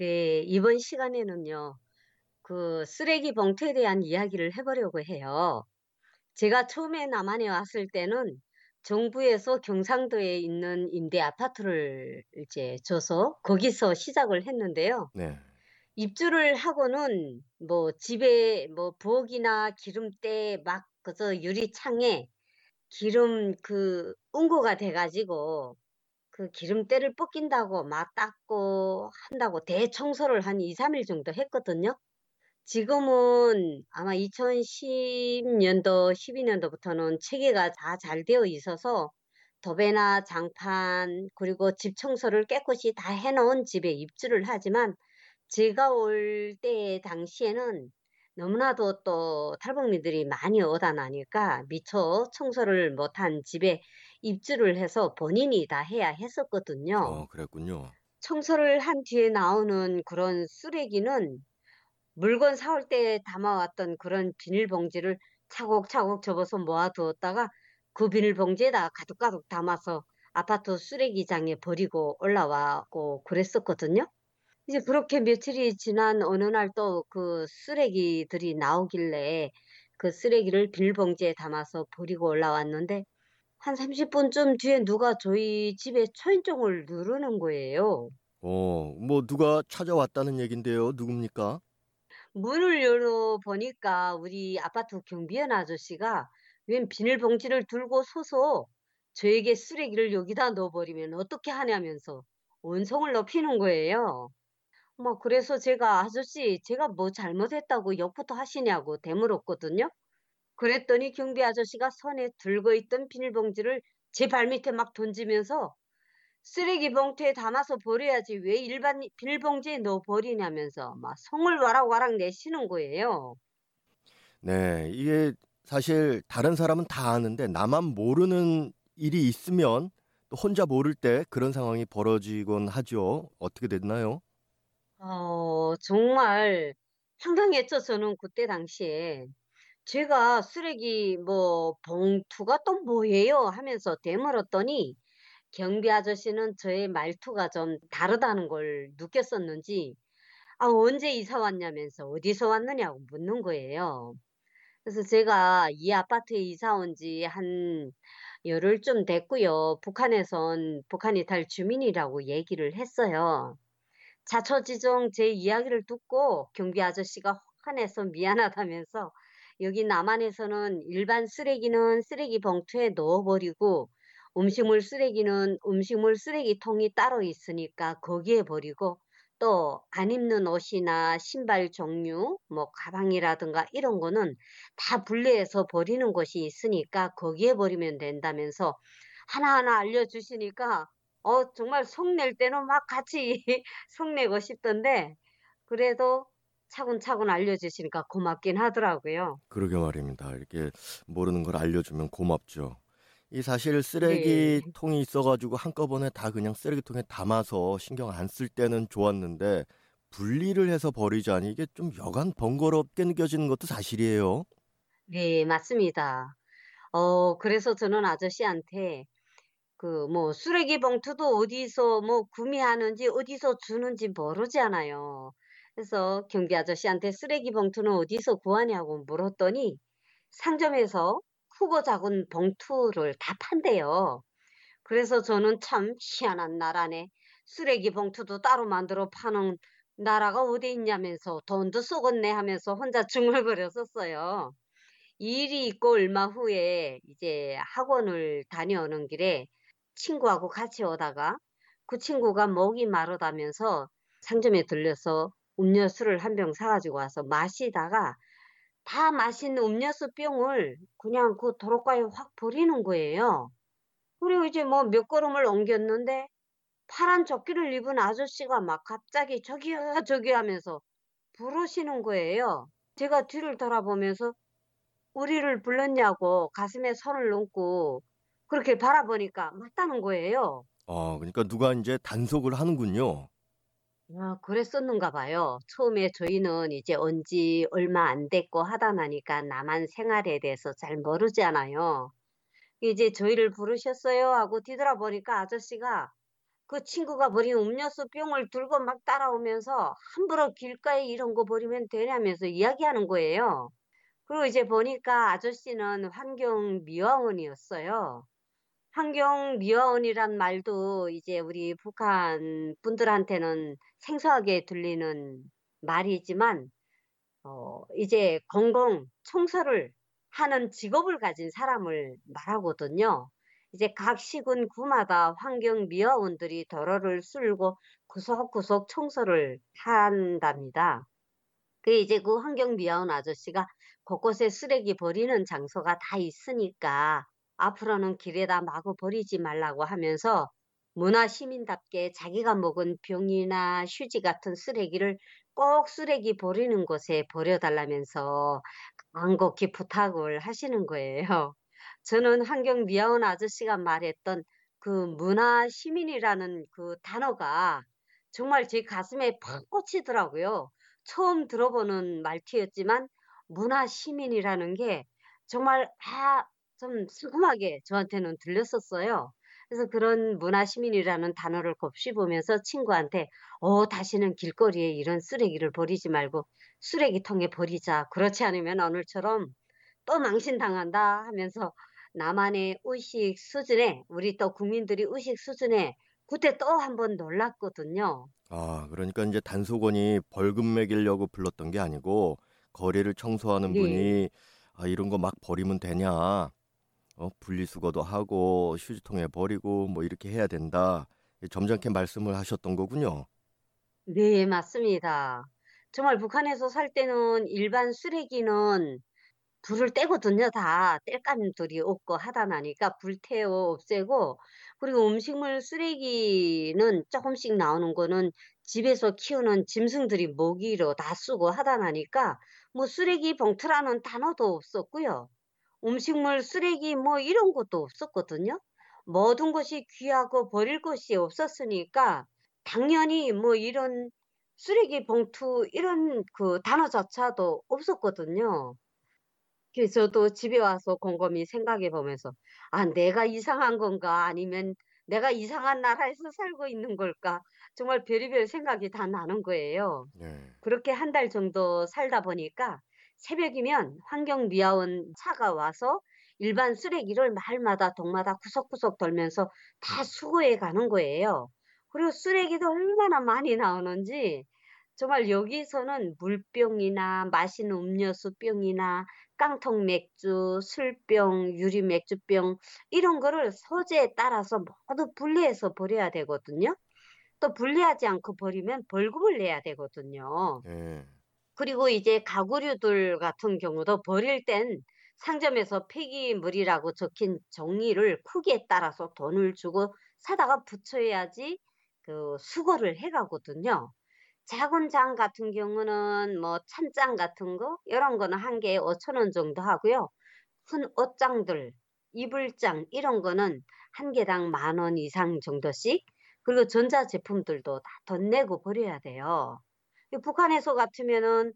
네, 이번 시간에는요, 그 쓰레기 봉투에 대한 이야기를 해보려고 해요. 제가 처음에 남한에 왔을 때는 정부에서 경상도에 있는 임대 아파트를 이제 줘서 거기서 시작을 했는데요. 네. 입주를 하고는 뭐 집에 뭐 부엌이나 기름때 막 그저 유리창에 기름 그 응고가 돼가지고 그 기름때를 뽑긴다고 막 닦고 한다고 대청소를 한 2, 3일 정도 했거든요. 지금은 아마 2010년도, 12년도부터는 체계가 다 잘 되어 있어서 도배나 장판, 그리고 집 청소를 깨끗이 다 해놓은 집에 입주를 하지만 제가 올 때 당시에는 너무나도 또 탈북민들이 많이 오다 나니까 미처 청소를 못한 집에 입주를 해서 본인이 다 해야 했었거든요. 어, 그랬군요. 청소를 한 뒤에 나오는 그런 쓰레기는 물건 사올 때 담아왔던 그런 비닐봉지를 차곡차곡 접어서 모아두었다가 그 비닐봉지에다 가득가득 담아서 아파트 쓰레기장에 버리고 올라와고 그랬었거든요. 이제 그렇게 며칠이 지난 어느 날 또 그 쓰레기들이 나오길래 그 쓰레기를 비닐봉지에 담아서 버리고 올라왔는데 한 30분쯤 뒤에 누가 저희 집에 초인종을 누르는 거예요. 어, 뭐 누가 찾아왔다는 얘긴데요. 누굽니까? 문을 열어 보니까 우리 아파트 경비원 아저씨가 웬 비닐봉지를 들고 서서 저에게 쓰레기를 여기다 넣어버리면 어떻게 하냐면서 원성을 높이는 거예요. 뭐 그래서 제가 아저씨 제가 뭐 잘못했다고 욕부터 하시냐고 대물었거든요. 그랬더니 경비 아저씨가 손에 들고 있던 비닐봉지를 제 발밑에 막 던지면서 쓰레기 봉투에 담아서 버려야지 왜 일반 비닐봉지에 넣어 버리냐면서 막 성을 와락와락 내시는 거예요. 네, 이게 사실 다른 사람은 다 아는데 나만 모르는 일이 있으면 또 혼자 모를 때 그런 상황이 벌어지곤 하죠. 어떻게 됐나요? 어, 정말 황당했죠, 저는 그때 당시에. 제가 쓰레기 뭐 봉투가 또 뭐예요 하면서 되물었더니 경비 아저씨는 저의 말투가 좀 다르다는 걸 느꼈었는지 아, 언제 이사 왔냐면서 어디서 왔느냐고 묻는 거예요. 그래서 제가 이 아파트에 이사 온 지 한 열흘쯤 됐고요. 북한에선 북한이 달 주민이라고 얘기를 했어요. 자초지종 제 이야기를 듣고 경비 아저씨가 화내서 미안하다면서 여기 남한에서는 일반 쓰레기는 쓰레기 봉투에 넣어버리고 음식물 쓰레기는 음식물 쓰레기통이 따로 있으니까 거기에 버리고 또 안 입는 옷이나 신발 종류, 뭐 가방이라든가 이런 거는 다 분리해서 버리는 곳이 있으니까 거기에 버리면 된다면서 하나하나 알려주시니까 어 정말 속낼 때는 막 같이 속내고 싶던데 그래도 차근차근 알려주시니까 고맙긴 하더라고요. 그러게 말입니다. 이렇게 모르는 걸 알려주면 고맙죠. 이 사실 네. 쓰레기통이 있어가지고 한꺼번에 다 그냥 쓰레기통에 담아서 신경 안 쓸 때는 좋았는데 분리를 해서 버리자니 이게 좀 여간 번거롭게 느껴지는 것도 사실이에요. 네, 맞습니다. 어, 그래서 저는 아저씨한테 그 뭐 쓰레기 봉투도 어디서 뭐 구매하는지 어디서 주는지 모르잖아요. 그래서 경비 아저씨한테 쓰레기 봉투는 어디서 구하냐고 물었더니 상점에서 크고 작은 봉투를 다 판대요. 그래서 저는 참 희한한 나라네. 쓰레기 봉투도 따로 만들어 파는 나라가 어디 있냐면서 돈도 쏘겠네 하면서 혼자 중얼거렸었어요. 이 일이 있고 얼마 후에 이제 학원을 다녀오는 길에 친구하고 같이 오다가 그 친구가 목이 마르다면서 상점에 들려서 음료수를 한 병 사가지고 와서 마시다가 다 마신 음료수 병을 그냥 그 도로가에 확 버리는 거예요. 그리고 이제 뭐 몇 걸음을 옮겼는데 파란 조끼를 입은 아저씨가 막 갑자기 저기요, 저기 하면서 부르시는 거예요. 제가 뒤를 돌아보면서 우리를 불렀냐고 가슴에 손을 얹고 그렇게 바라보니까 맞다는 거예요. 어, 그러니까 누가 이제 단속을 하는군요. 아, 그랬었는가 봐요. 처음에 저희는 이제 온지 얼마 안 됐고 하다 나니까 남한 생활에 대해서 잘 모르잖아요. 이제 저희를 부르셨어요 하고 뒤돌아보니까 아저씨가 그 친구가 버린 음료수 병을 들고 막 따라오면서 함부로 길가에 이런 거 버리면 되냐면서 이야기하는 거예요. 그리고 이제 보니까 아저씨는 환경미화원이었어요. 환경 미화원이란 말도 이제 우리 북한 분들한테는 생소하게 들리는 말이지만, 어, 이제 공공 청소를 하는 직업을 가진 사람을 말하거든요. 이제 각 시군 구마다 환경 미화원들이 도로를 쓸고 구석구석 청소를 한답니다. 그 이제 그 환경 미화원 아저씨가 곳곳에 쓰레기 버리는 장소가 다 있으니까 앞으로는 길에다 마구 버리지 말라고 하면서 문화 시민답게 자기가 먹은 병이나 휴지 같은 쓰레기를 꼭 쓰레기 버리는 곳에 버려달라면서 간곡히 부탁을 하시는 거예요. 저는 환경 미화원 아저씨가 말했던 그 문화 시민이라는 그 단어가 정말 제 가슴에 팍 꽂히더라고요. 처음 들어보는 말투였지만 문화 시민이라는 게 정말 아, 좀 슬금하게 저한테는 들렸었어요. 그래서 그런 문화 시민이라는 단어를 곱씹으면서 친구한테 어, 다시는 길거리에 이런 쓰레기를 버리지 말고 쓰레기통에 버리자. 그렇지 않으면 오늘처럼 또 망신당한다 하면서 나만의 의식 수준에 우리 또 국민들이 의식 수준에 그때 또 한 번 놀랐거든요. 아, 그러니까 이제 단속원이 벌금 매기려고 불렀던 게 아니고 거리를 청소하는 네. 분이 아, 이런 거 막 버리면 되냐? 어, 분리수거도 하고 휴지통에 버리고 뭐 이렇게 해야 된다. 점잖게 말씀을 하셨던 거군요. 네, 맞습니다. 정말 북한에서 살 때는 일반 쓰레기는 불을 떼거든요. 다 땔감들이 없고 하다 나니까 불 태워 없애고 그리고 음식물 쓰레기는 조금씩 나오는 거는 집에서 키우는 짐승들이 먹이로 다 쓰고 하다 나니까 뭐 쓰레기 봉투라는 단어도 없었고요. 음식물 쓰레기 뭐 이런 것도 없었거든요. 모든 것이 귀하고 버릴 것이 없었으니까 당연히 뭐 이런 쓰레기 봉투 이런 그 단어 자체도 없었거든요. 그래서 저도 집에 와서 곰곰이 생각해 보면서 '아 내가 이상한 건가? 아니면 내가 이상한 나라에서 살고 있는 걸까?' 정말 별의별 생각이 다 나는 거예요. 네. 그렇게 한 달 정도 살다 보니까 새벽이면 환경미화원 차가 와서 일반 쓰레기를 마을마다 동마다 구석구석 돌면서 다 수거해 가는 거예요. 그리고 쓰레기도 얼마나 많이 나오는지 정말 여기서는 물병이나 마시는 음료수 병이나 깡통 맥주, 술병, 유리 맥주병 이런 거를 소재에 따라서 모두 분리해서 버려야 되거든요. 또 분리하지 않고 버리면 벌금을 내야 되거든요. 네. 그리고 이제 가구류들 같은 경우도 버릴 땐 상점에서 폐기물이라고 적힌 종이를 크기에 따라서 돈을 주고 사다가 붙여야지 그 수거를 해 가거든요. 작은 장 같은 경우는 뭐 찬장 같은 거 이런 거는 한 개에 5천 원 정도 하고요. 큰 옷장들, 이불장 이런 거는 한 개당 만 원 이상 정도씩 그리고 전자제품들도 다 돈 내고 버려야 돼요. 이 북한에서 같으면은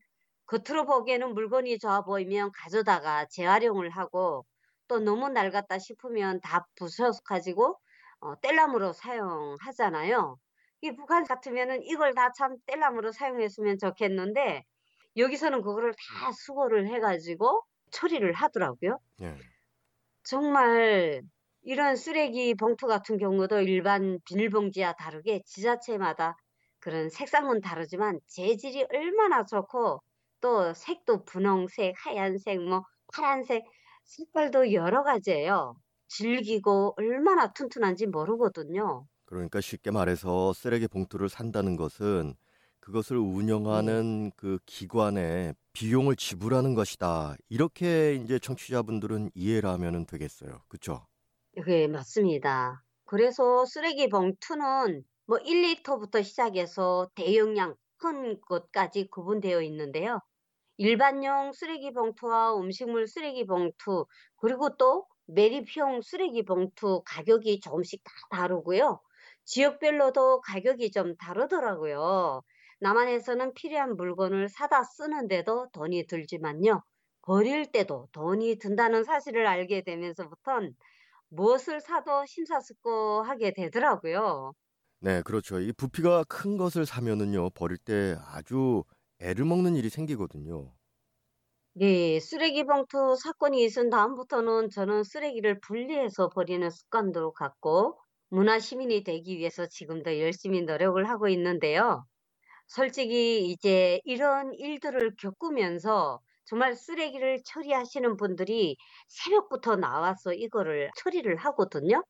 겉으로 보기에는 물건이 좋아 보이면 가져다가 재활용을 하고 또 너무 낡았다 싶으면 다 부숴서 가지고 어, 뗄감으로 사용하잖아요. 이 북한 같으면은 이걸 다 참 뗄감으로 사용했으면 좋겠는데 여기서는 그거를 다 수거를 해가지고 처리를 하더라고요. 네. 정말 이런 쓰레기 봉투 같은 경우도 일반 비닐봉지와 다르게 지자체마다 그런 색상은 다르지만 재질이 얼마나 좋고 또 색도 분홍색, 하얀색, 뭐 파란색 색깔도 여러 가지예요. 질기고 얼마나 튼튼한지 모르거든요. 그러니까 쉽게 말해서 쓰레기 봉투를 산다는 것은 그것을 네. 운영하는 그 기관에 비용을 지불하는 것이다. 이렇게 이제 청취자분들은 이해를 하면은 되겠어요. 그쵸? 네, 맞습니다. 그래서 쓰레기 봉투는 뭐 1리터부터 시작해서 대용량 큰 것까지 구분되어 있는데요. 일반용 쓰레기 봉투와 음식물 쓰레기 봉투, 그리고 또 매립형 쓰레기 봉투 가격이 조금씩 다 다르고요. 지역별로도 가격이 좀 다르더라고요. 남한에서는 필요한 물건을 사다 쓰는데도 돈이 들지만요. 버릴 때도 돈이 든다는 사실을 알게 되면서부턴 무엇을 사도 심사숙고하게 되더라고요. 네, 그렇죠. 이 부피가 큰 것을 사면은요, 버릴 때 아주 애를 먹는 일이 생기거든요. 네, 쓰레기 봉투 사건이 있은 다음부터는 저는 쓰레기를 분리해서 버리는 습관도 갖고 문화 시민이 되기 위해서 지금도 열심히 노력을 하고 있는데요. 솔직히 이제 이런 일들을 겪으면서 정말 쓰레기를 처리하시는 분들이 새벽부터 나와서 이거를 처리를 하거든요.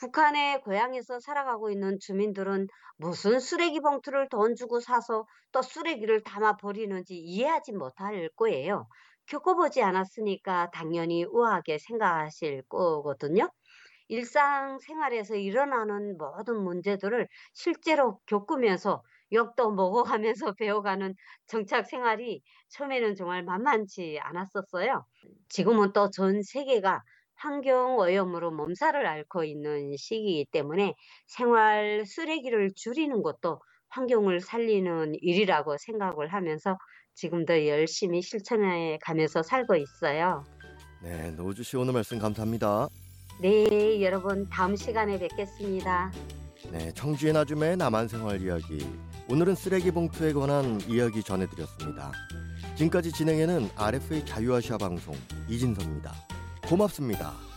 북한의 고향에서 살아가고 있는 주민들은 무슨 쓰레기 봉투를 돈 주고 사서 또 쓰레기를 담아 버리는지 이해하지 못할 거예요. 겪어보지 않았으니까 당연히 우아하게 생각하실 거거든요. 일상생활에서 일어나는 모든 문제들을 실제로 겪으면서 욕도 먹어가면서 배워가는 정착 생활이 처음에는 정말 만만치 않았었어요. 지금은 또 전 세계가 환경 오염으로 몸살을 앓고 있는 시기이기 때문에 생활 쓰레기를 줄이는 것도 환경을 살리는 일이라고 생각을 하면서 지금도 열심히 실천해 가면서 살고 있어요. 네, 노주 씨 오늘 말씀 감사합니다. 네, 여러분 다음 시간에 뵙겠습니다. 네, 청주의 나줌의 남한 생활 이야기. 오늘은 쓰레기 봉투에 관한 이야기 전해드렸습니다. 지금까지 진행에는 RFA 자유아시아 방송 이진섭입니다. 고맙습니다.